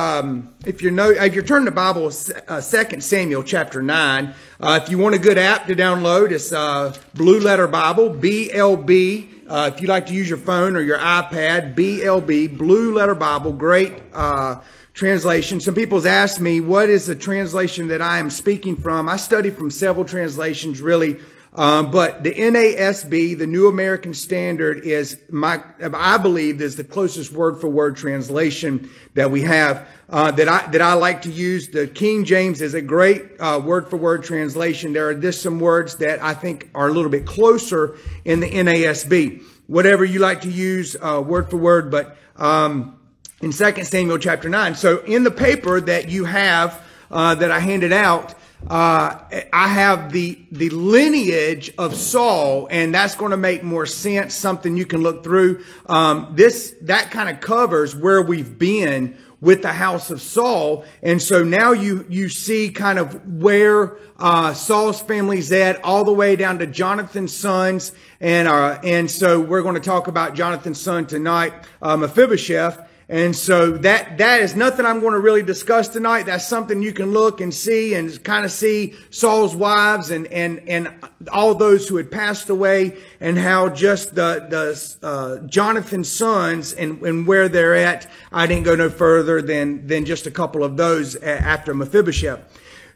Um, if you're if you're turning the Bible, uh, Second Samuel chapter nine. Uh, if you want a good app to download, it's uh, Blue Letter Bible, BLB. Uh, if you'd like to use your phone or your iPad, BLB, Blue Letter Bible, great uh, translation. Some people's asked me, what is the translation that I am speaking from? I study from several translations, really. Um, but the NASB, the New American Standard, is my, I believe, is the closest word for word translation that we have uh, that I that I like to use. The King James is a great word for word translation. There are just some words that I think are a little bit closer in the NASB. Whatever you like to use, uh, word for word, but um, in Second Samuel chapter nine. So in the paper that you have uh, that I handed out uh, I have the the lineage of Saul, and that's going to make more sense. Something you can look through. Um, this that kind of covers where we've been with the house of Saul, and so now you you see kind of where uh, Saul's family's at, all the way down to Jonathan's sons, and uh, and so we're going to talk about Jonathan's son tonight, uh, Mephibosheth. And so that, that is nothing I'm going to really discuss tonight. That's something you can look and see and kind of see Saul's wives and, and, and all those who had passed away and how just the, the, uh, Jonathan's sons and, and where they're at. I didn't go no further than, than just a couple of those after Mephibosheth.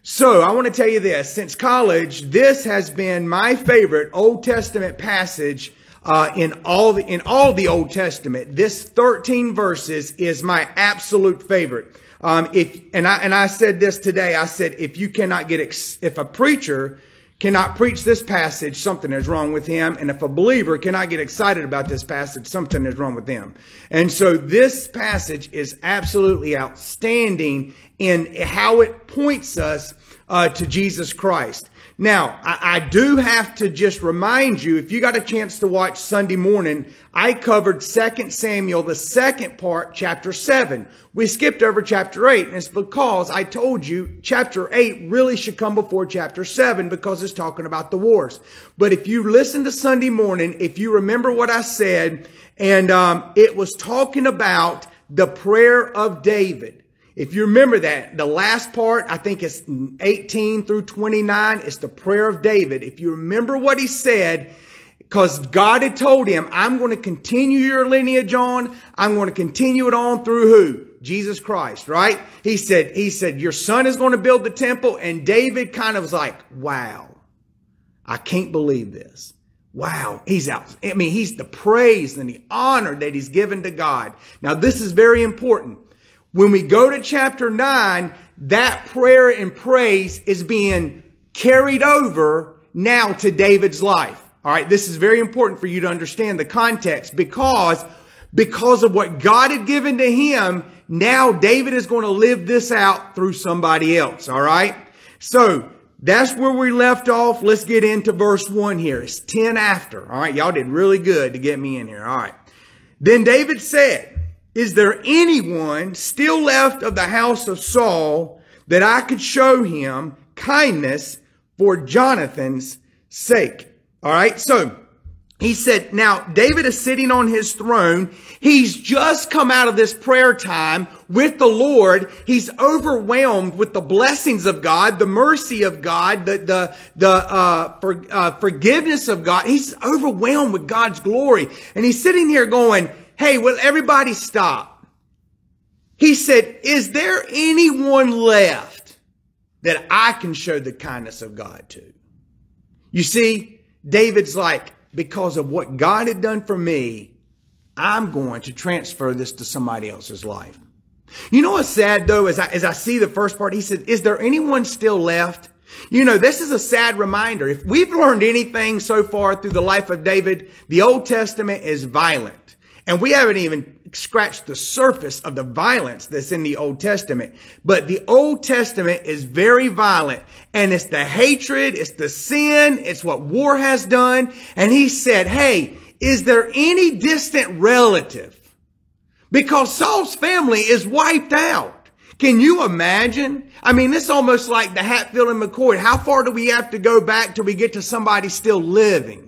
So I want to tell you this, since college, this has been my favorite Old Testament passage uh, in all the in all the Old Testament. This 13 verses is my absolute favorite. Um, if and I and I said this today. I said if you cannot get ex- if a preacher cannot preach this passage, something is wrong with him. And if a believer cannot get excited about this passage, something is wrong with them. And so this passage is absolutely outstanding in how it points us uh, to Jesus Christ. Now, I, I, do have to just remind you, if you got a chance to watch Sunday morning, I covered 2 Samuel, the second part, chapter 7. We skipped over chapter 8, and it's because I told you chapter 8 really should come before chapter 7 because it's talking about the wars. But if you listen to Sunday morning, if you remember what I said, and um, it was talking about the prayer of David. If you remember that, the last part, I think it's 18 through 29, it's the prayer of David. If you remember what he said, because God had told him, I'm going to continue your lineage on. I'm going to continue it on through who? Jesus Christ, right? He said, he said, your son is going to build the temple. And David kind of was like, wow, I can't believe this. Wow, he's out. I mean, he's the praise and the honor that he's given to God. Now, this is very important. When we go to chapter 9, that prayer and praise is being carried over now to David's life. All right, this is very important for you to understand the context because because of what God had given to him, now David is going to live this out through somebody else. All right. So that's where we left off. Let's get into verse one here. It's 10 after. All right. Y'all did really good to get me in here. All right. Then David said, is there anyone still left of the house of Saul that I could show him kindness for Jonathan's sake? All right. So he said, now David is sitting on his throne. He's just come out of this prayer time with the Lord. He's overwhelmed with the blessings of God, the mercy of God, the, the, the, uh, for, uh, forgiveness of God. He's overwhelmed with God's glory. And he's sitting here going, Hey, will everybody stop? He said, is there anyone left that I can show the kindness of God to? You see, David's like, because of what God had done for me, I'm going to transfer this to somebody else's life. You know what's sad though, as I, as I see the first part, he said, is there anyone still left? You know, this is a sad reminder. If we've learned anything so far through the life of David, the Old Testament is violent. And we haven't even scratched the surface of the violence that's in the Old Testament. But the Old Testament is very violent and it's the hatred, it's the sin, it's what war has done. And he said, Hey, is there any distant relative? Because Saul's family is wiped out. Can you imagine? I mean, it's almost like the Hatfield and McCoy. How far do we have to go back till we get to somebody still living?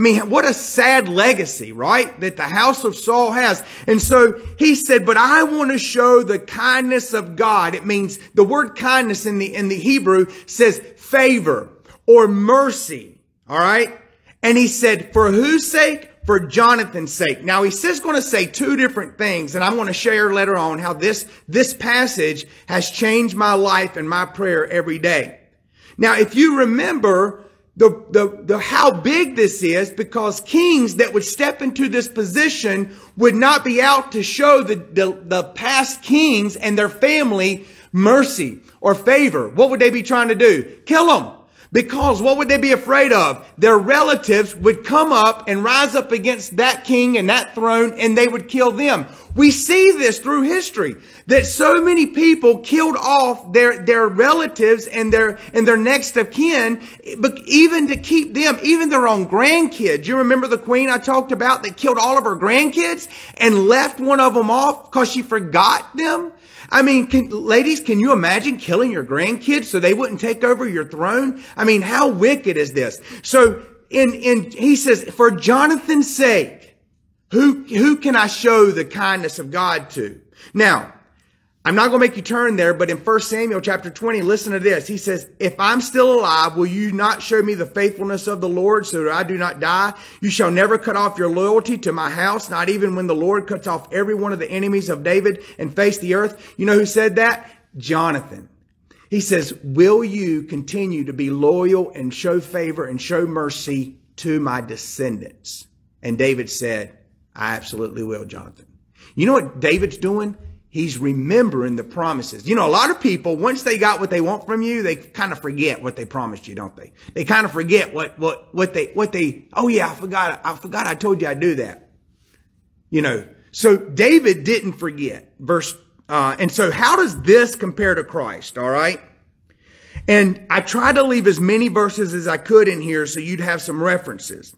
I mean, what a sad legacy, right? That the house of Saul has. And so he said, but I want to show the kindness of God. It means the word kindness in the, in the Hebrew says favor or mercy. All right. And he said, for whose sake? For Jonathan's sake. Now he's just going to say two different things, and I'm going to share later on how this, this passage has changed my life and my prayer every day. Now, if you remember, the, the, the, how big this is because kings that would step into this position would not be out to show the, the, the past kings and their family mercy or favor. What would they be trying to do? Kill them. Because what would they be afraid of? Their relatives would come up and rise up against that king and that throne and they would kill them. We see this through history that so many people killed off their, their relatives and their, and their next of kin, but even to keep them, even their own grandkids. You remember the queen I talked about that killed all of her grandkids and left one of them off because she forgot them? I mean, can, ladies, can you imagine killing your grandkids so they wouldn't take over your throne? I mean, how wicked is this? So in, in, he says, for Jonathan's sake, who, who can I show the kindness of God to? Now, I'm not going to make you turn there, but in 1 Samuel chapter 20, listen to this. He says, if I'm still alive, will you not show me the faithfulness of the Lord so that I do not die? You shall never cut off your loyalty to my house, not even when the Lord cuts off every one of the enemies of David and face the earth. You know who said that? Jonathan. He says, will you continue to be loyal and show favor and show mercy to my descendants? And David said, I absolutely will, Jonathan. You know what David's doing? He's remembering the promises. You know, a lot of people, once they got what they want from you, they kind of forget what they promised you, don't they? They kind of forget what, what, what they, what they, oh yeah, I forgot, I forgot I told you I'd do that. You know, so David didn't forget. Verse, uh, and so how does this compare to Christ? All right. And I tried to leave as many verses as I could in here so you'd have some references.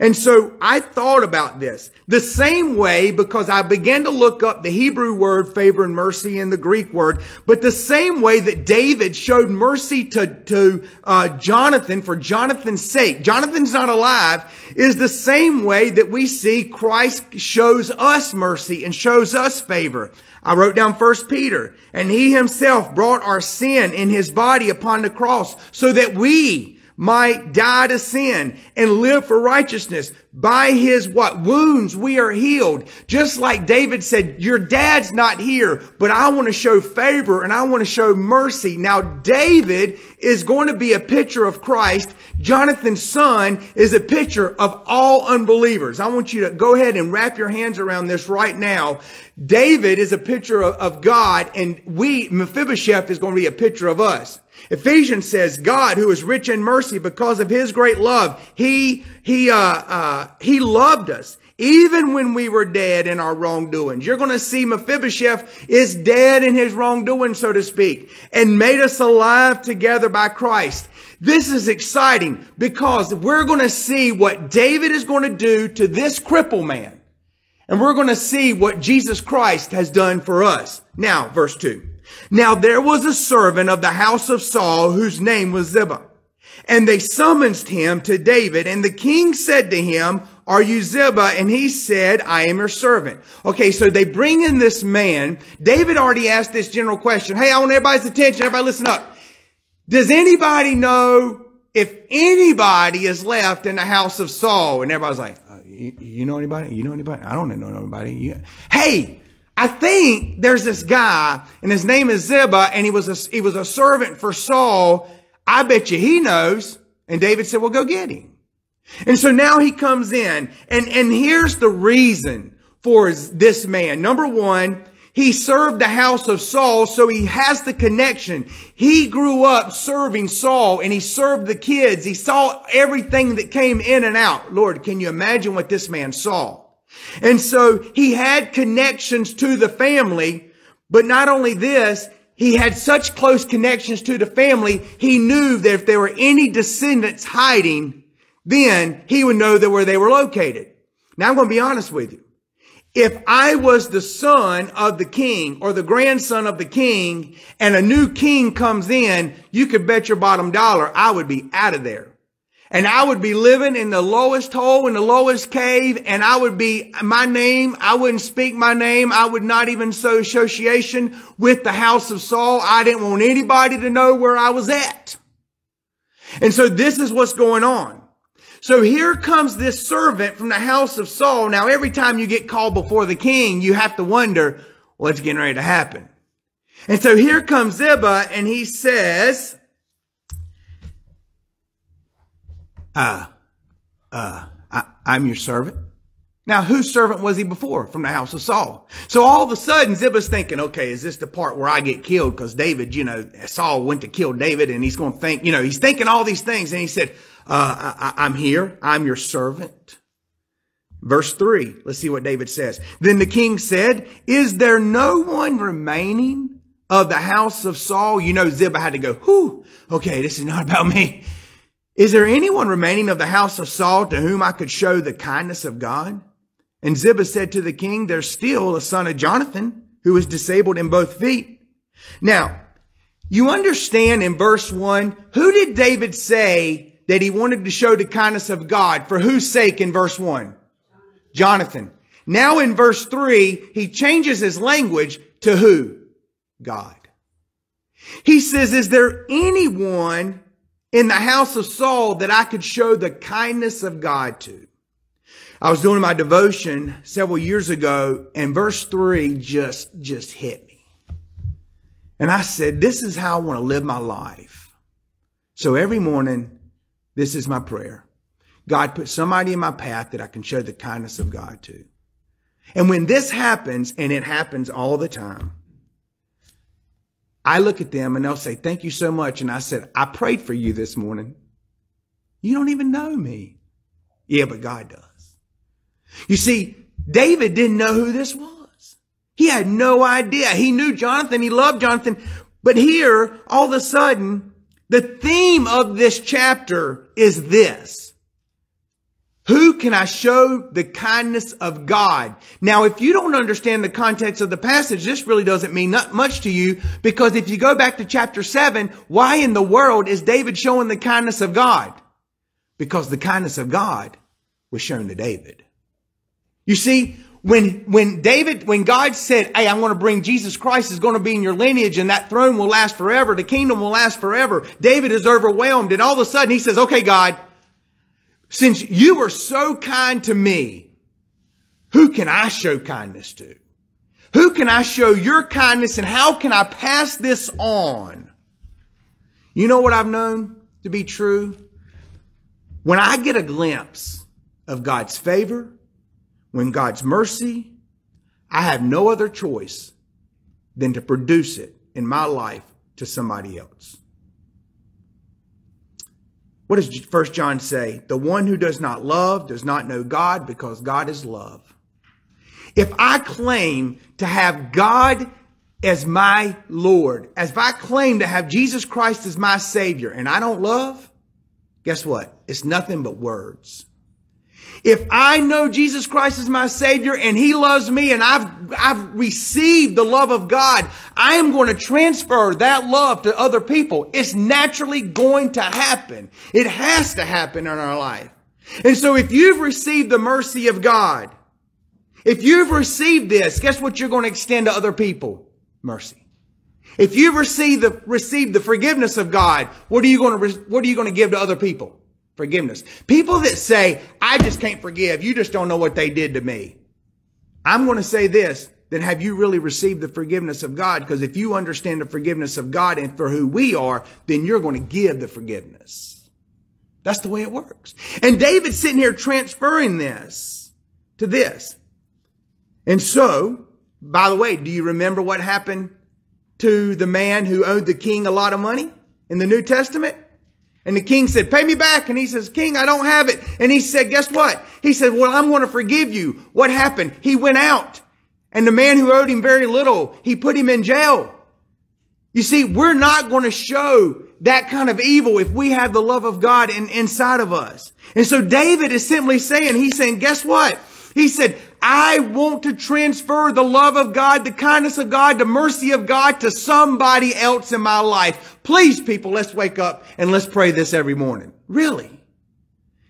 And so I thought about this the same way because I began to look up the Hebrew word favor and mercy and the Greek word, but the same way that David showed mercy to, to uh, Jonathan for Jonathan's sake. Jonathan's not alive is the same way that we see Christ shows us mercy and shows us favor. I wrote down first Peter and he himself brought our sin in his body upon the cross so that we might die to sin and live for righteousness. By his what? Wounds we are healed. Just like David said, your dad's not here, but I want to show favor and I want to show mercy. Now David is going to be a picture of Christ. Jonathan's son is a picture of all unbelievers. I want you to go ahead and wrap your hands around this right now. David is a picture of, of God and we, Mephibosheth is going to be a picture of us. Ephesians says, God, who is rich in mercy because of his great love, he, he, uh, uh, he loved us even when we were dead in our wrongdoings. You're going to see Mephibosheth is dead in his wrongdoing, so to speak, and made us alive together by Christ. This is exciting because we're going to see what David is going to do to this cripple man. And we're going to see what Jesus Christ has done for us. Now, verse two. Now there was a servant of the house of Saul whose name was Ziba. And they summoned him to David and the king said to him, are you Ziba? And he said, I am your servant. Okay, so they bring in this man. David already asked this general question. Hey, I want everybody's attention. Everybody listen up. Does anybody know if anybody is left in the house of Saul? And everybody's like, uh, you, you, know anybody? You know anybody? I don't know anybody. You, hey, I think there's this guy and his name is Ziba and he was a, he was a servant for Saul. I bet you he knows. And David said, well, go get him. And so now he comes in and, and here's the reason for this man. Number one, he served the house of Saul, so he has the connection. He grew up serving Saul and he served the kids. He saw everything that came in and out. Lord, can you imagine what this man saw? And so he had connections to the family, but not only this, he had such close connections to the family, he knew that if there were any descendants hiding, then he would know that where they were located. Now I'm going to be honest with you. If I was the son of the king or the grandson of the king and a new king comes in, you could bet your bottom dollar I would be out of there. And I would be living in the lowest hole, in the lowest cave, and I would be my name. I wouldn't speak my name. I would not even show association with the house of Saul. I didn't want anybody to know where I was at. And so this is what's going on. So here comes this servant from the house of Saul. Now, every time you get called before the king, you have to wonder what's getting ready to happen. And so here comes Ziba and he says, uh, uh, I, I'm your servant. Now, whose servant was he before from the house of Saul? So all of a sudden, Ziba's thinking, okay, is this the part where I get killed? Because David, you know, Saul went to kill David and he's going to think, you know, he's thinking all these things. And he said, uh, I, I'm here. I'm your servant. Verse three. Let's see what David says. Then the king said, is there no one remaining of the house of Saul? You know, Ziba had to go, whew, okay, this is not about me. Is there anyone remaining of the house of Saul to whom I could show the kindness of God? And Ziba said to the king, there's still a son of Jonathan who is disabled in both feet. Now, you understand in verse one, who did David say that he wanted to show the kindness of God? For whose sake in verse one? Jonathan. Now in verse three, he changes his language to who? God. He says, is there anyone in the house of Saul that I could show the kindness of God to. I was doing my devotion several years ago and verse three just, just hit me. And I said, this is how I want to live my life. So every morning, this is my prayer. God put somebody in my path that I can show the kindness of God to. And when this happens, and it happens all the time, I look at them and they'll say, Thank you so much. And I said, I prayed for you this morning. You don't even know me. Yeah, but God does. You see, David didn't know who this was. He had no idea. He knew Jonathan. He loved Jonathan. But here, all of a sudden, the theme of this chapter is this. Who can I show the kindness of God? Now, if you don't understand the context of the passage, this really doesn't mean not much to you because if you go back to chapter seven, why in the world is David showing the kindness of God? Because the kindness of God was shown to David. You see, when, when David, when God said, Hey, I'm going to bring Jesus Christ is going to be in your lineage and that throne will last forever. The kingdom will last forever. David is overwhelmed. And all of a sudden he says, okay, God, since you were so kind to me, who can I show kindness to? Who can I show your kindness and how can I pass this on? You know what I've known to be true? When I get a glimpse of God's favor, when God's mercy, I have no other choice than to produce it in my life to somebody else. What does First John say? The one who does not love does not know God because God is love. If I claim to have God as my Lord, as if I claim to have Jesus Christ as my Savior and I don't love, guess what? It's nothing but words. If I know Jesus Christ is my Savior and He loves me and I've, I've received the love of God, I am going to transfer that love to other people. It's naturally going to happen. It has to happen in our life. And so if you've received the mercy of God, if you've received this, guess what you're going to extend to other people? Mercy. If you've received the, received the forgiveness of God, what are you going to, what are you going to give to other people? Forgiveness. People that say, I just can't forgive. You just don't know what they did to me. I'm going to say this. Then have you really received the forgiveness of God? Because if you understand the forgiveness of God and for who we are, then you're going to give the forgiveness. That's the way it works. And David's sitting here transferring this to this. And so, by the way, do you remember what happened to the man who owed the king a lot of money in the New Testament? And the king said, pay me back. And he says, king, I don't have it. And he said, guess what? He said, well, I'm going to forgive you. What happened? He went out and the man who owed him very little, he put him in jail. You see, we're not going to show that kind of evil if we have the love of God in, inside of us. And so David is simply saying, he's saying, guess what? He said, I want to transfer the love of God, the kindness of God, the mercy of God to somebody else in my life. Please, people, let's wake up and let's pray this every morning. Really?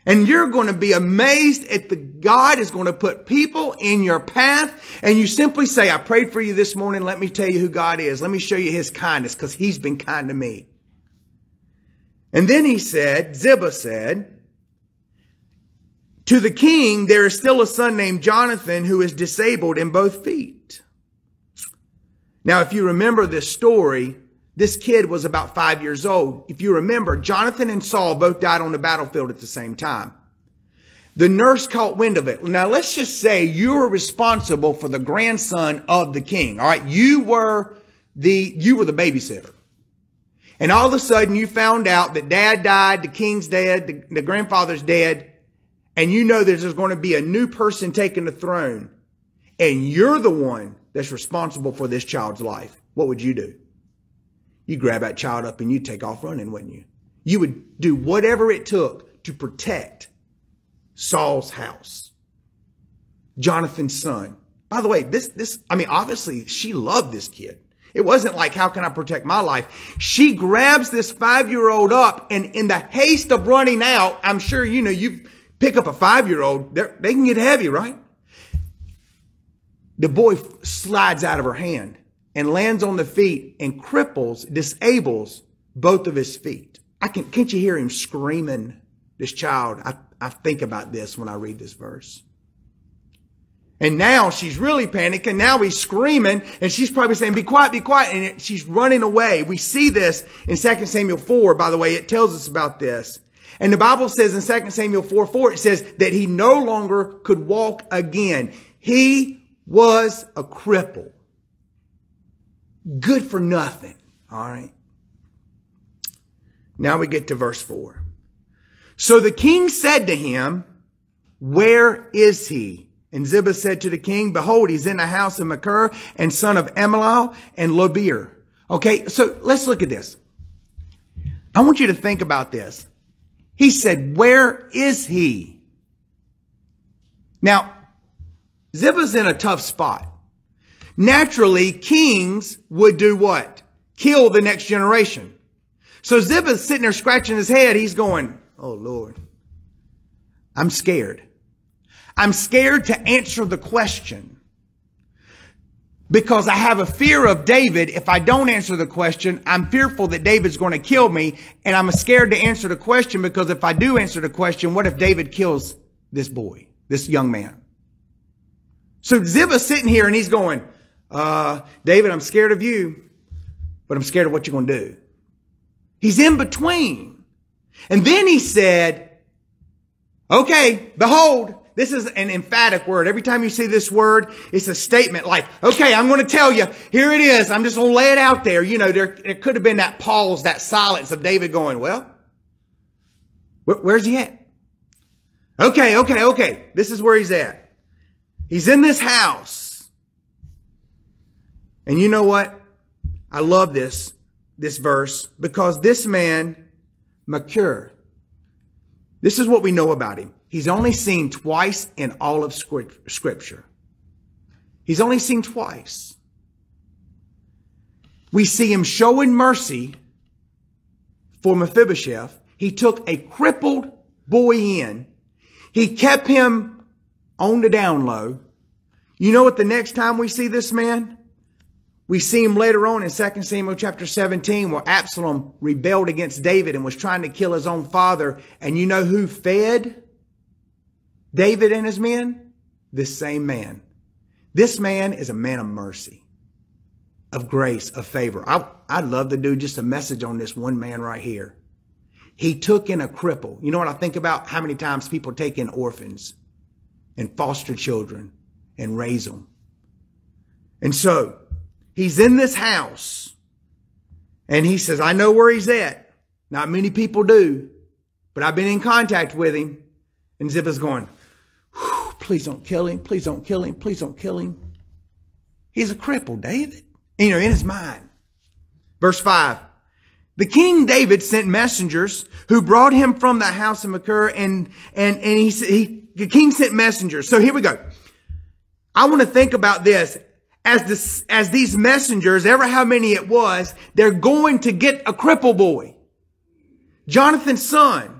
And you're going to be amazed at the God is going to put people in your path. And you simply say, I prayed for you this morning. Let me tell you who God is. Let me show you his kindness because he's been kind to me. And then he said, Ziba said, to the king, there is still a son named Jonathan who is disabled in both feet. Now, if you remember this story, this kid was about five years old. If you remember, Jonathan and Saul both died on the battlefield at the same time. The nurse caught wind of it. Now let's just say you were responsible for the grandson of the king. All right. You were the, you were the babysitter. And all of a sudden you found out that dad died, the king's dead, the, the grandfather's dead, and you know there's going to be a new person taking the throne and you're the one that's responsible for this child's life. What would you do? You grab that child up and you take off running, wouldn't you? You would do whatever it took to protect Saul's house. Jonathan's son. By the way, this, this, I mean, obviously she loved this kid. It wasn't like, how can I protect my life? She grabs this five year old up and in the haste of running out, I'm sure, you know, you pick up a five year old, they can get heavy, right? The boy slides out of her hand and lands on the feet and cripples, disables both of his feet. I can, can't you hear him screaming, this child? I, I think about this when I read this verse. And now she's really panicking. Now he's screaming and she's probably saying, be quiet, be quiet. And she's running away. We see this in 2 Samuel 4, by the way. It tells us about this. And the Bible says in 2 Samuel 4, 4, it says that he no longer could walk again. He was a cripple good for nothing. All right. Now we get to verse 4. So the king said to him, Where is he? And Ziba said to the king, Behold, he's in the house of Machir and son of Ammiel and Lobir. Okay, so let's look at this. I want you to think about this. He said, Where is he? Now, Ziba's in a tough spot. Naturally, kings would do what? Kill the next generation. So Ziba's sitting there scratching his head. He's going, Oh Lord, I'm scared. I'm scared to answer the question because I have a fear of David. If I don't answer the question, I'm fearful that David's going to kill me. And I'm scared to answer the question because if I do answer the question, what if David kills this boy, this young man? So Ziba's sitting here and he's going, uh, David, I'm scared of you, but I'm scared of what you're going to do. He's in between. And then he said, okay, behold, this is an emphatic word. Every time you see this word, it's a statement like, okay, I'm going to tell you, here it is. I'm just going to lay it out there. You know, there, there could have been that pause, that silence of David going, well, where, where's he at? Okay, okay, okay. This is where he's at. He's in this house. And you know what? I love this, this verse because this man, Machir, this is what we know about him. He's only seen twice in all of scripture. He's only seen twice. We see him showing mercy for Mephibosheth. He took a crippled boy in. He kept him on the down low. You know what the next time we see this man? We see him later on in 2 Samuel chapter 17 where Absalom rebelled against David and was trying to kill his own father. And you know who fed David and his men? This same man. This man is a man of mercy, of grace, of favor. I, I'd love to do just a message on this one man right here. He took in a cripple. You know what I think about? How many times people take in orphans and foster children and raise them. And so He's in this house. And he says, I know where he's at. Not many people do, but I've been in contact with him. And Ziba's going, please don't kill him. Please don't kill him. Please don't kill him. He's a cripple, David. You know, in his mind. Verse 5. The king David sent messengers who brought him from the house of Machir and, and, and he, he, the king sent messengers. So here we go. I want to think about this as this, as these messengers, ever how many it was, they're going to get a cripple boy. Jonathan's son.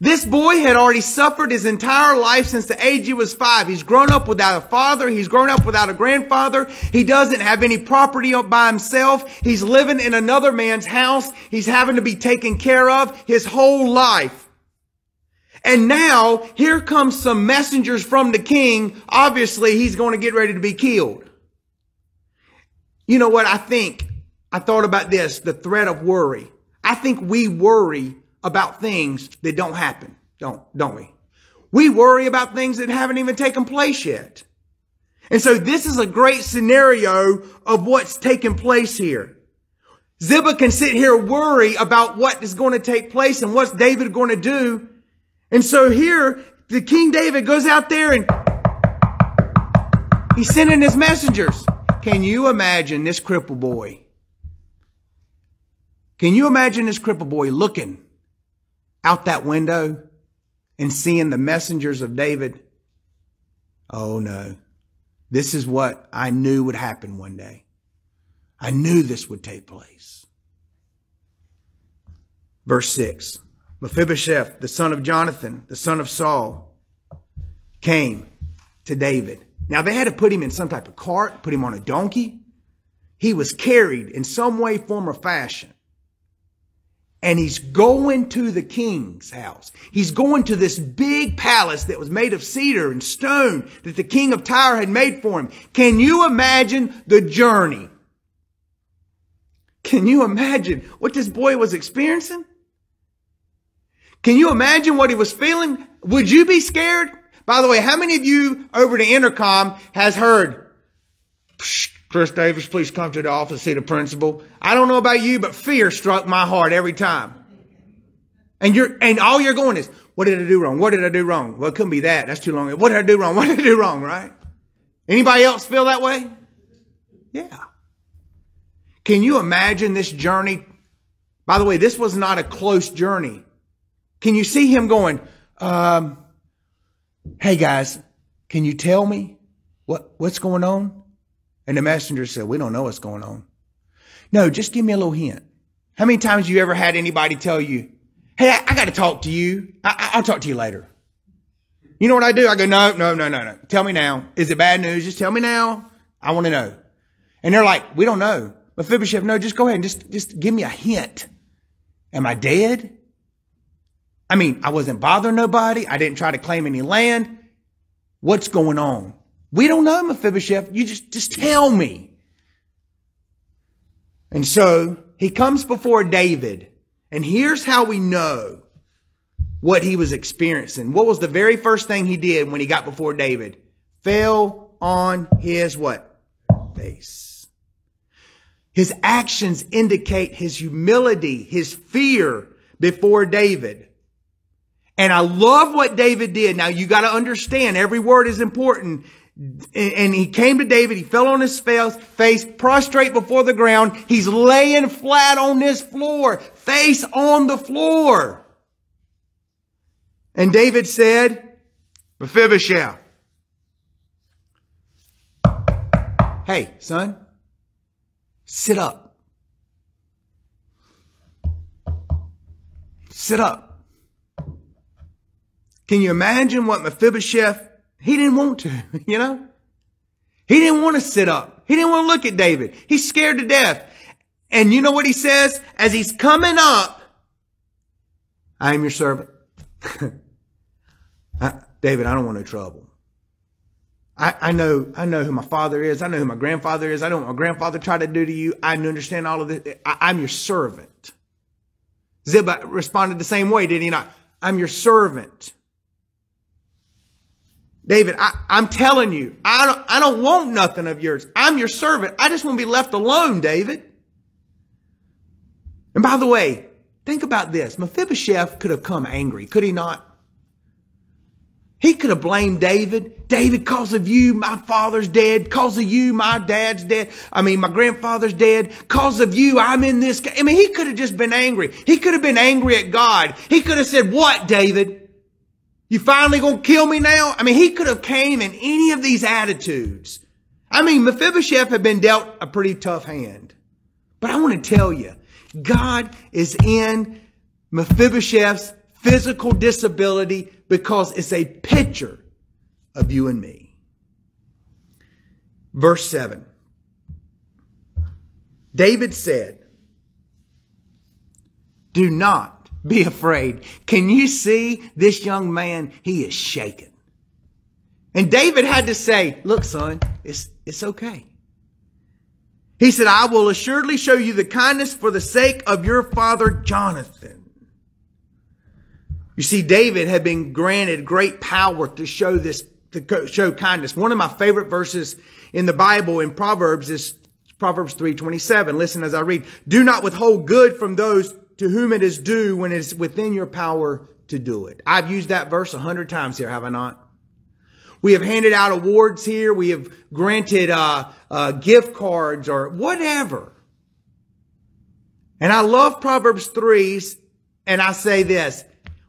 This boy had already suffered his entire life since the age he was five. He's grown up without a father. He's grown up without a grandfather. He doesn't have any property by himself. He's living in another man's house. He's having to be taken care of his whole life. And now here comes some messengers from the king. Obviously he's going to get ready to be killed. You know what I think? I thought about this, the threat of worry. I think we worry about things that don't happen, don't, don't we? We worry about things that haven't even taken place yet. And so this is a great scenario of what's taking place here. Ziba can sit here worry about what is going to take place and what's David going to do. And so here, the King David goes out there and he's sending his messengers. Can you imagine this cripple boy? Can you imagine this cripple boy looking out that window and seeing the messengers of David? Oh no. This is what I knew would happen one day. I knew this would take place. Verse 6 Mephibosheth, the son of Jonathan, the son of Saul, came to David. Now they had to put him in some type of cart, put him on a donkey. He was carried in some way, form, or fashion and he's going to the king's house. He's going to this big palace that was made of cedar and stone that the king of Tyre had made for him. Can you imagine the journey? Can you imagine what this boy was experiencing? Can you imagine what he was feeling? Would you be scared? By the way, how many of you over the intercom has heard, Psh, Chris Davis, please come to the office, see the principal. I don't know about you, but fear struck my heart every time. And you're, and all you're going is, what did I do wrong? What did I do wrong? Well, it couldn't be that. That's too long. What did I do wrong? What did I do wrong? Right? Anybody else feel that way? Yeah. Can you imagine this journey? By the way, this was not a close journey. Can you see him going, um, hey guys, can you tell me what, what's going on? And the messenger said, we don't know what's going on. No, just give me a little hint. How many times you ever had anybody tell you, Hey, I, I got to talk to you. I, I'll talk to you later. You know what I do? I go, no, no, no, no, no. Tell me now. Is it bad news? Just tell me now. I want to know. And they're like, we don't know. Mephibosheth, no, just go ahead and just, just give me a hint. Am I dead? I mean, I wasn't bothering nobody. I didn't try to claim any land. What's going on? We don't know, Mephibosheth. You just, just tell me. And so he comes before David. And here's how we know what he was experiencing. What was the very first thing he did when he got before David? Fell on his what? Face. His actions indicate his humility, his fear before David. And I love what David did. Now you got to understand every word is important. And he came to David. He fell on his face, prostrate before the ground. He's laying flat on this floor, face on the floor. And David said, Mephibosheth, hey, son, sit up. Sit up. Can you imagine what Mephibosheth he didn't want to, you know? He didn't want to sit up. He didn't want to look at David. He's scared to death. And you know what he says? As he's coming up, I am your servant. I, David, I don't want no trouble. I, I know, I know who my father is. I know who my grandfather is. I know what my grandfather tried to do to you. I understand all of this. I, I'm your servant. Ziba responded the same way, did he not? I'm your servant. David, I, am telling you, I don't, I don't want nothing of yours. I'm your servant. I just want to be left alone, David. And by the way, think about this. Mephibosheth could have come angry, could he not? He could have blamed David. David, cause of you, my father's dead. Cause of you, my dad's dead. I mean, my grandfather's dead. Cause of you, I'm in this. I mean, he could have just been angry. He could have been angry at God. He could have said, what, David? You finally gonna kill me now? I mean, he could have came in any of these attitudes. I mean, Mephibosheth had been dealt a pretty tough hand. But I want to tell you, God is in Mephibosheth's physical disability because it's a picture of you and me. Verse 7. David said, Do not be afraid. Can you see this young man? He is shaken. And David had to say, Look, son, it's, it's okay. He said, I will assuredly show you the kindness for the sake of your father Jonathan. You see, David had been granted great power to show this, to show kindness. One of my favorite verses in the Bible in Proverbs is Proverbs 3:27. Listen as I read. Do not withhold good from those to whom it is due when it is within your power to do it. I've used that verse a hundred times here, have I not? We have handed out awards here. We have granted uh, uh, gift cards or whatever. And I love Proverbs 3, and I say this,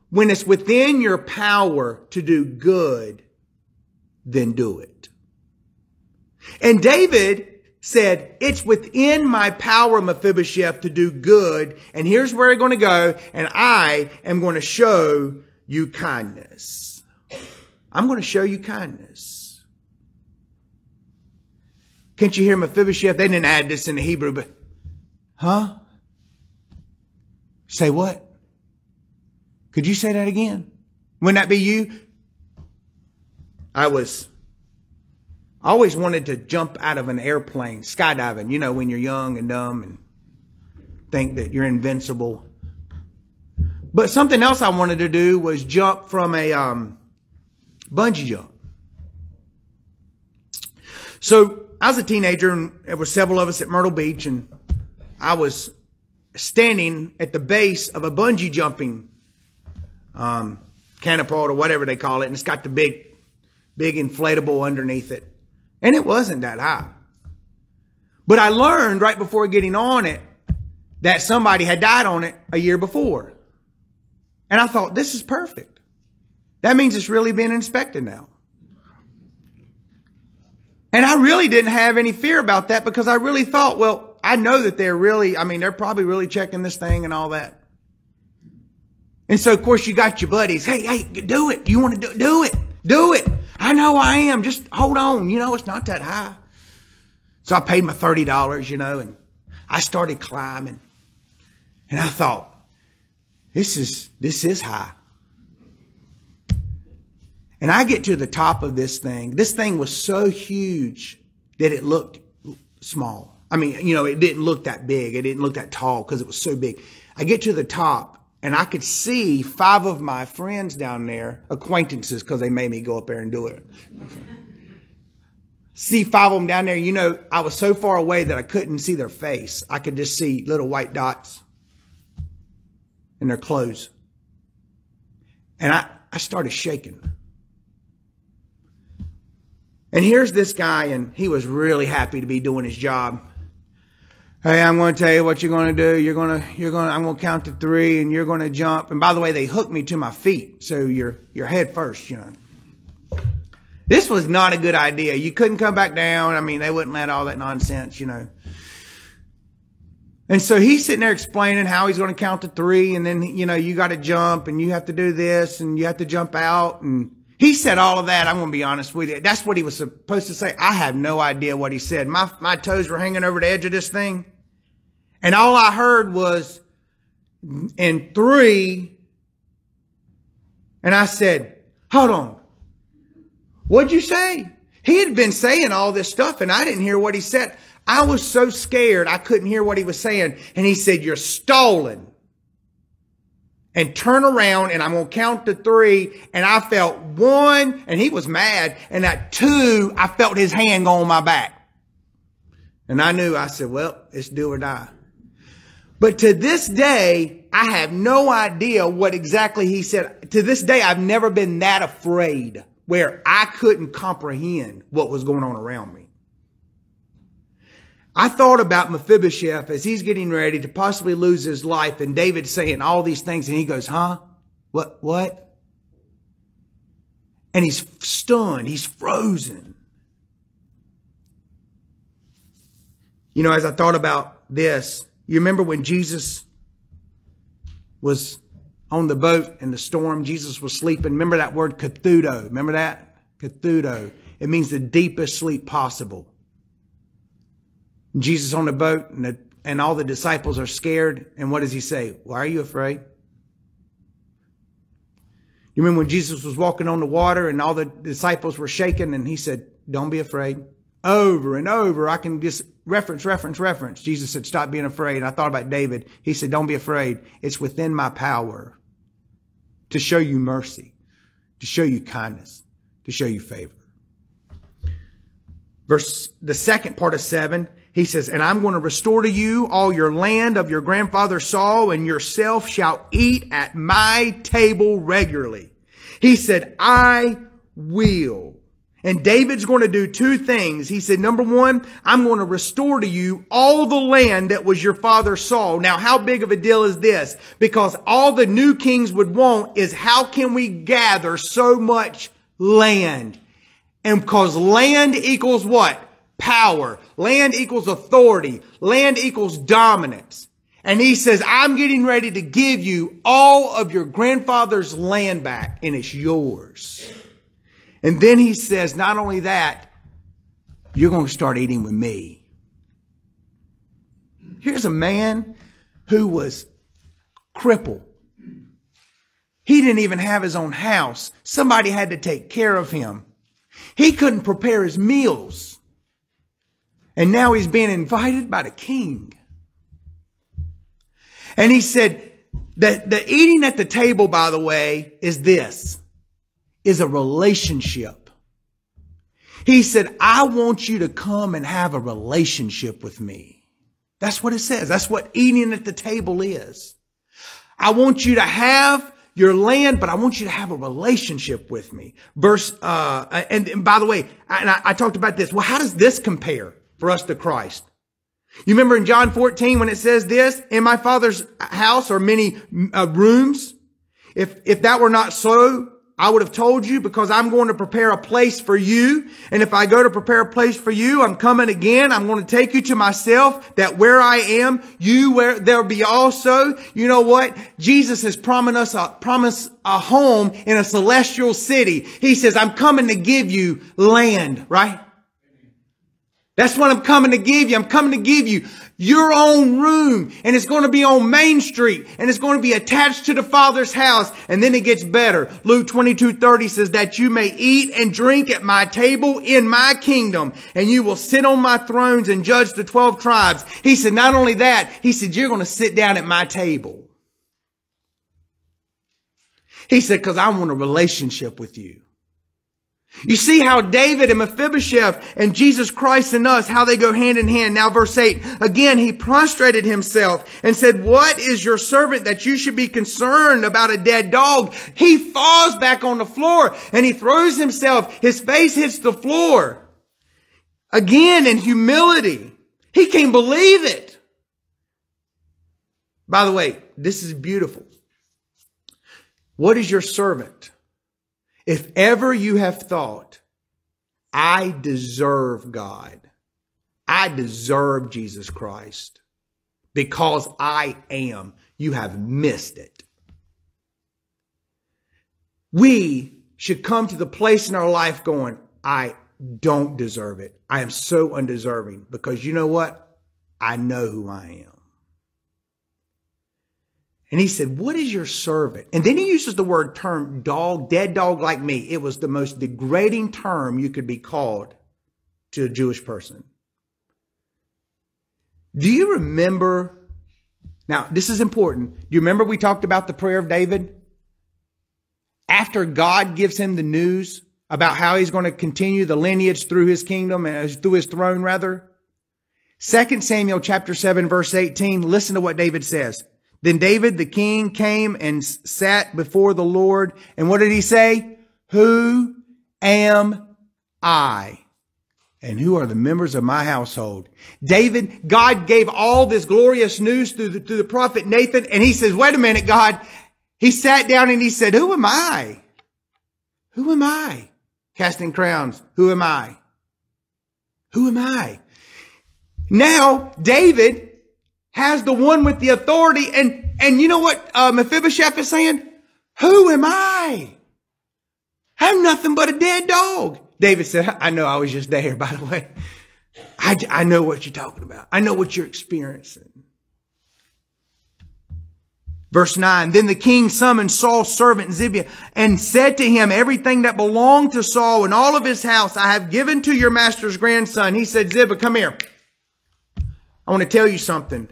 when it's within your power to do good, then do it. And David said, it's within my power, Mephibosheth, to do good. And here's where I'm going to go. And I am going to show you kindness. I'm going to show you kindness. Can't you hear Mephibosheth? They didn't add this in the Hebrew, but, huh? Say what? Could you say that again? Wouldn't that be you? I was I always wanted to jump out of an airplane, skydiving, you know, when you're young and dumb and think that you're invincible. But something else I wanted to do was jump from a um, bungee jump. So I was a teenager and there were several of us at Myrtle Beach and I was standing at the base of a bungee jumping um, catapult or whatever they call it. And it's got the big, big inflatable underneath it. And it wasn't that high. But I learned right before getting on it that somebody had died on it a year before. And I thought, this is perfect. That means it's really being inspected now. And I really didn't have any fear about that because I really thought, well, I know that they're really, I mean, they're probably really checking this thing and all that. And so, of course, you got your buddies. Hey, hey, do it. You want to do, do it. Do it. I know I am. Just hold on. You know, it's not that high. So I paid my $30, you know, and I started climbing. And I thought, this is, this is high. And I get to the top of this thing. This thing was so huge that it looked small. I mean, you know, it didn't look that big. It didn't look that tall because it was so big. I get to the top and I could see five of my friends down there, acquaintances, because they made me go up there and do it. see five of them down there. You know, I was so far away that I couldn't see their face. I could just see little white dots in their clothes. And I, I started shaking. And here's this guy, and he was really happy to be doing his job. Hey, I'm going to tell you what you're going to do. You're going to, you're going to, I'm going to count to three and you're going to jump. And by the way, they hooked me to my feet. So you're, you're head first, you know. This was not a good idea. You couldn't come back down. I mean, they wouldn't let all that nonsense, you know. And so he's sitting there explaining how he's going to count to three. And then, you know, you got to jump and you have to do this and you have to jump out. And he said all of that. I'm going to be honest with you. That's what he was supposed to say. I have no idea what he said. My, my toes were hanging over the edge of this thing. And all I heard was in three. And I said, hold on. What'd you say? He had been saying all this stuff and I didn't hear what he said. I was so scared I couldn't hear what he was saying. And he said, you're stolen and turn around and I'm going to count to three. And I felt one and he was mad. And at two, I felt his hand go on my back. And I knew, I said, well, it's do or die. But to this day, I have no idea what exactly he said. To this day, I've never been that afraid where I couldn't comprehend what was going on around me. I thought about Mephibosheth as he's getting ready to possibly lose his life and David saying all these things and he goes, huh? What, what? And he's stunned. He's frozen. You know, as I thought about this, you remember when Jesus was on the boat in the storm. Jesus was sleeping. Remember that word kathudo. Remember that? Kathudo. It means the deepest sleep possible. Jesus on the boat and, the, and all the disciples are scared. And what does he say? Why are you afraid? You remember when Jesus was walking on the water and all the disciples were shaking and he said, don't be afraid. Over and over, I can just reference, reference, reference. Jesus said, stop being afraid. I thought about David. He said, don't be afraid. It's within my power to show you mercy, to show you kindness, to show you favor. Verse, the second part of seven, he says, and I'm going to restore to you all your land of your grandfather Saul and yourself shall eat at my table regularly. He said, I will. And David's going to do two things. He said, number one, I'm going to restore to you all the land that was your father Saul. Now, how big of a deal is this? Because all the new kings would want is how can we gather so much land? And because land equals what? Power. Land equals authority. Land equals dominance. And he says, I'm getting ready to give you all of your grandfather's land back and it's yours. And then he says, not only that, you're going to start eating with me. Here's a man who was crippled. He didn't even have his own house. Somebody had to take care of him. He couldn't prepare his meals. And now he's being invited by the king. And he said, that the eating at the table, by the way, is this, is a relationship. He said, I want you to come and have a relationship with me. That's what it says. That's what eating at the table is. I want you to have your land, but I want you to have a relationship with me. Verse, uh, and, and by the way, I, I, I talked about this. Well, how does this compare for us to Christ? You remember in John 14 when it says this, in my father's house are many uh, rooms. If, if that were not so, I would have told you because I'm going to prepare a place for you. And if I go to prepare a place for you, I'm coming again. I'm going to take you to myself that where I am, you where there'll be also. You know what? Jesus has promised us a, promised a home in a celestial city. He says, I'm coming to give you land, right? That's what I'm coming to give you. I'm coming to give you your own room and it's going to be on Main Street and it's going to be attached to the Father's house. And then it gets better. Luke 22, 30 says that you may eat and drink at my table in my kingdom and you will sit on my thrones and judge the 12 tribes. He said, not only that, he said, you're going to sit down at my table. He said, cause I want a relationship with you. You see how David and Mephibosheth and Jesus Christ and us, how they go hand in hand. Now verse 8, again, he prostrated himself and said, what is your servant that you should be concerned about a dead dog? He falls back on the floor and he throws himself. His face hits the floor. Again, in humility. He can't believe it. By the way, this is beautiful. What is your servant? If ever you have thought, I deserve God, I deserve Jesus Christ because I am, you have missed it. We should come to the place in our life going, I don't deserve it. I am so undeserving because you know what? I know who I am. And he said, what is your servant? And then he uses the word term dog, dead dog like me. It was the most degrading term you could be called to a Jewish person. Do you remember? Now, this is important. Do you remember we talked about the prayer of David? After God gives him the news about how he's going to continue the lineage through his kingdom and uh, through his throne, rather. 2 Samuel chapter 7 verse 18, listen to what David says. Then David the king came and sat before the Lord. And what did he say? Who am I? And who are the members of my household? David, God gave all this glorious news through the, through the prophet Nathan. And he says, wait a minute, God. He sat down and he said, who am I? Who am I? Casting crowns. Who am I? Who am I? Now, David has the one with the authority and And you know what uh, Mephibosheth is saying? Who am I? I'm nothing but a dead dog. David said, I know I was just there, by the way. I, I know what you're talking about. I know what you're experiencing. Verse 9, then the king summoned Saul's servant Ziba and said to him, everything that belonged to Saul and all of his house I have given to your master's grandson. He said, Ziba, come here. I want to tell you something.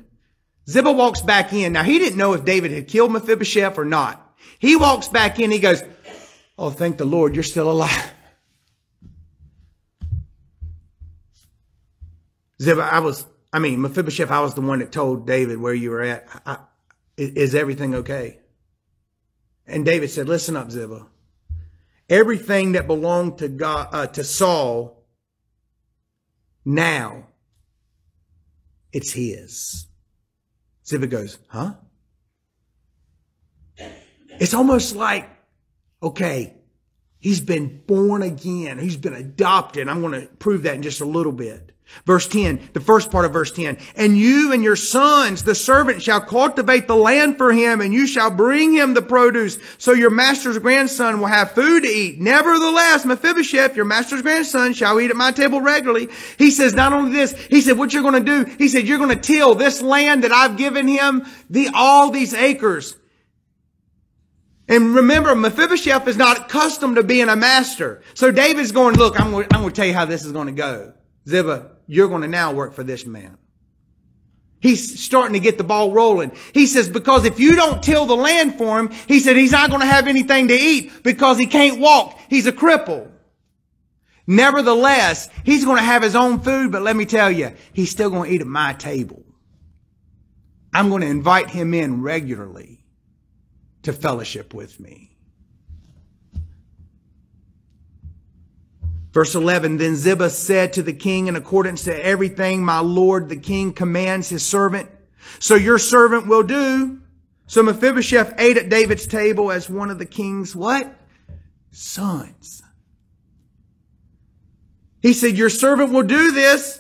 Ziba walks back in. Now he didn't know if David had killed Mephibosheth or not. He walks back in. He goes, Oh, thank the Lord, you're still alive. Ziba, I was, I mean, Mephibosheth, I was the one that told David where you were at. I, is everything okay? And David said, listen up, Ziba. Everything that belonged to God, uh, to Saul, now it's his. Ziba goes, huh? It's almost like, okay, he's been born again. He's been adopted. I'm going to prove that in just a little bit. Verse 10, the first part of verse 10. And you and your sons, the servant, shall cultivate the land for him, and you shall bring him the produce, so your master's grandson will have food to eat. Nevertheless, Mephibosheth, your master's grandson, shall eat at my table regularly. He says, not only this, he said, what you're going to do, he said, you're going to till this land that I've given him, the, all these acres. And remember, Mephibosheth is not accustomed to being a master. So David's going, look, I'm going, I'm going to tell you how this is going to go. Ziba, you're going to now work for this man. He's starting to get the ball rolling. He says, because if you don't till the land for him, he said he's not going to have anything to eat because he can't walk. He's a cripple. Nevertheless, he's going to have his own food, but let me tell you, he's still going to eat at my table. I'm going to invite him in regularly to fellowship with me. Verse 11, then Ziba said to the king in accordance to everything my lord the king commands his servant. So your servant will do. So Mephibosheth ate at David's table as one of the king's what? Sons. He said, your servant will do this.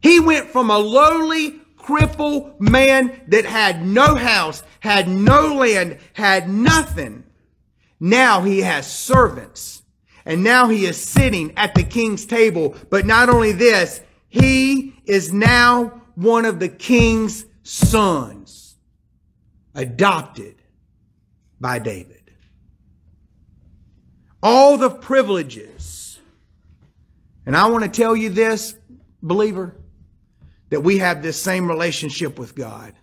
He went from a lowly, crippled man that had no house, had no land, had nothing. Now he has servants and now he is sitting at the king's table. But not only this, he is now one of the king's sons, adopted by David. All the privileges. And I want to tell you this, believer, that we have this same relationship with God.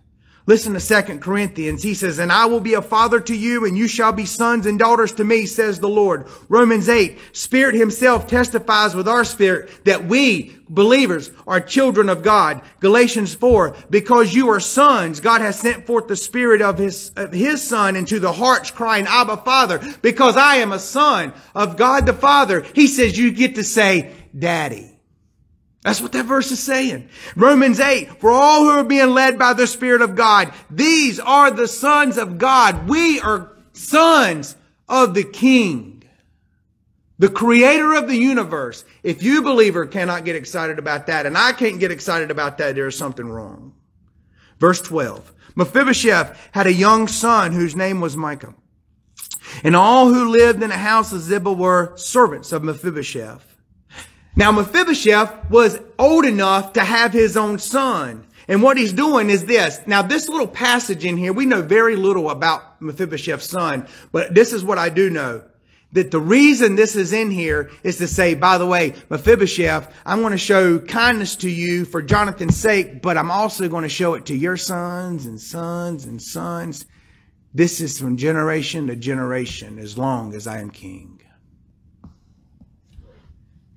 Listen to Second Corinthians. He says, And I will be a father to you, and you shall be sons and daughters to me, says the Lord. Romans 8, Spirit himself testifies with our spirit that we, believers, are children of God. Galatians 4, Because you are sons, God has sent forth the Spirit of his, of his Son into the hearts, crying, Abba, Father. Because I am a son of God the Father. He says you get to say, Daddy. That's what that verse is saying. Romans 8, for all who are being led by the Spirit of God, these are the sons of God. We are sons of the King, the creator of the universe. If you believer cannot get excited about that, and I can't get excited about that, there is something wrong. Verse 12, Mephibosheth had a young son whose name was Micah. And all who lived in the house of Ziba were servants of Mephibosheth. Now Mephibosheth was old enough to have his own son. And what he's doing is this. Now this little passage in here, we know very little about Mephibosheth's son, but this is what I do know. That the reason this is in here is to say, by the way, Mephibosheth, I'm going to show kindness to you for Jonathan's sake, but I'm also going to show it to your sons and sons and sons. This is from generation to generation as long as I am king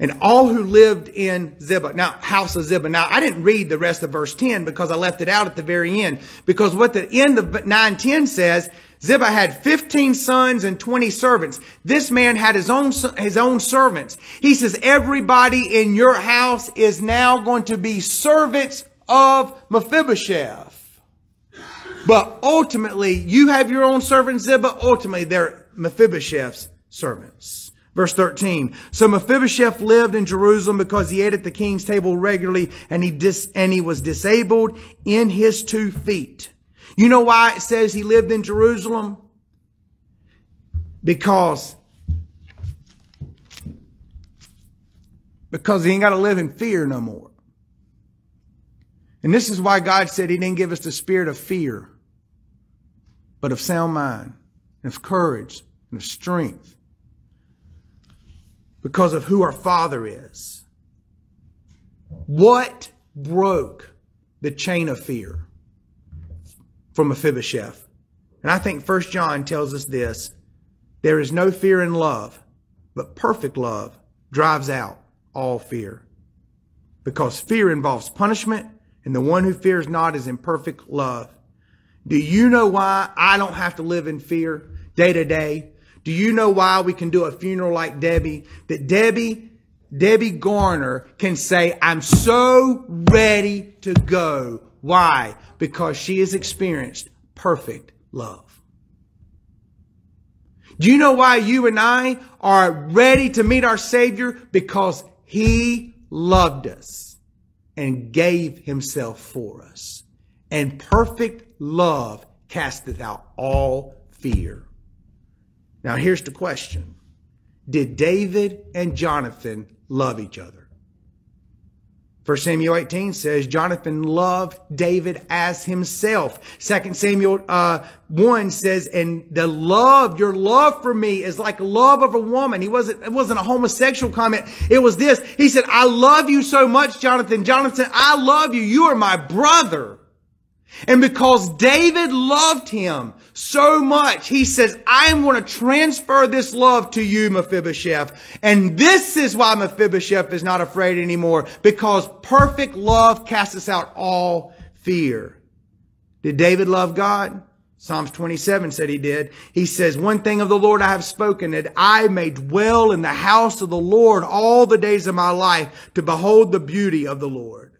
and all who lived in Ziba. Now, house of Ziba. Now, I didn't read the rest of verse 10 because I left it out at the very end. Because what the end of 910 says, Ziba had 15 sons and 20 servants. This man had his own, his own servants. He says, everybody in your house is now going to be servants of Mephibosheth. But ultimately, you have your own servants, Ziba. Ultimately, they're Mephibosheth's servants. Verse 13. So Mephibosheth lived in Jerusalem because he ate at the king's table regularly and he dis, and he was disabled in his two feet. You know why it says he lived in Jerusalem? Because because he ain't got to live in fear no more. And this is why God said he didn't give us the spirit of fear, but of sound mind, and of courage, and of strength. Because of who our Father is. What broke the chain of fear from Mephibosheth? And I think First John tells us this. There is no fear in love, but perfect love drives out all fear. Because fear involves punishment, and the one who fears not is in perfect love. Do you know why I don't have to live in fear day to day? Do you know why we can do a funeral like Debbie? That Debbie, Debbie Garner can say, I'm so ready to go. Why? Because she has experienced perfect love. Do you know why you and I are ready to meet our Savior? Because he loved us and gave himself for us. And perfect love casteth out all fear. Now here's the question. Did David and Jonathan love each other? 1 Samuel 18 says Jonathan loved David as himself. 2 Samuel uh, 1 says, and the love, your love for me is like love of a woman. He wasn't, it wasn't a homosexual comment. It was this. He said, I love you so much, Jonathan. Jonathan, I love you. You are my brother. And because David loved him so much, he says, I am going to transfer this love to you, Mephibosheth. And this is why Mephibosheth is not afraid anymore, because perfect love casts out all fear. Did David love God? Psalms 27 said he did. He says, one thing of the Lord I have spoken, that I may dwell in the house of the Lord all the days of my life to behold the beauty of the Lord.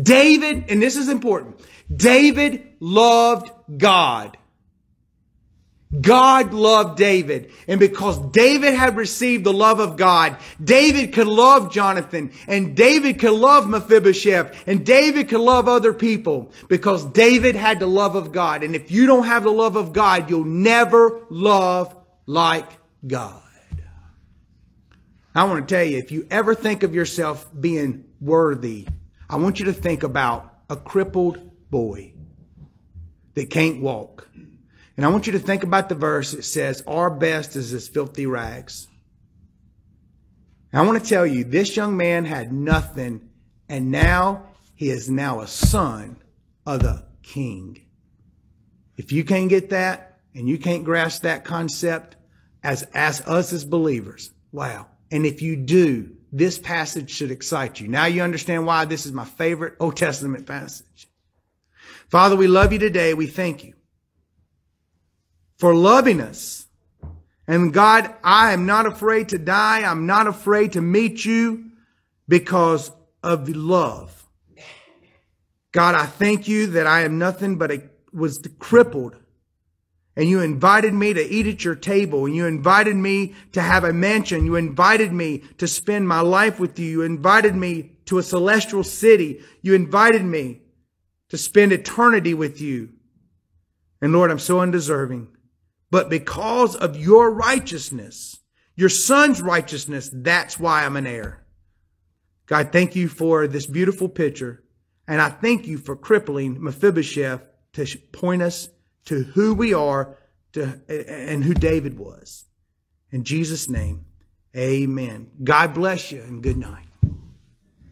David, and this is important, David loved God. God loved David. And because David had received the love of God, David could love Jonathan and David could love Mephibosheth and David could love other people because David had the love of God. And if you don't have the love of God, you'll never love like God. I want to tell you, if you ever think of yourself being worthy I want you to think about a crippled boy that can't walk. And I want you to think about the verse that says, Our best is as filthy rags. And I want to tell you, this young man had nothing, and now he is now a son of the king. If you can't get that and you can't grasp that concept as, as us as believers, wow. And if you do, this passage should excite you. Now you understand why this is my favorite Old Testament passage. Father, we love you today. We thank you for loving us. And God, I am not afraid to die. I'm not afraid to meet you because of the love. God, I thank you that I am nothing but a, was crippled and you invited me to eat at your table and you invited me to have a mansion. You invited me to spend my life with you. You invited me to a celestial city. You invited me to spend eternity with you. And Lord, I'm so undeserving. But because of your righteousness, your son's righteousness, that's why I'm an heir. God, thank you for this beautiful picture. And I thank you for crippling Mephibosheth to point us to who we are to, and who David was. In Jesus' name, amen. God bless you and good night.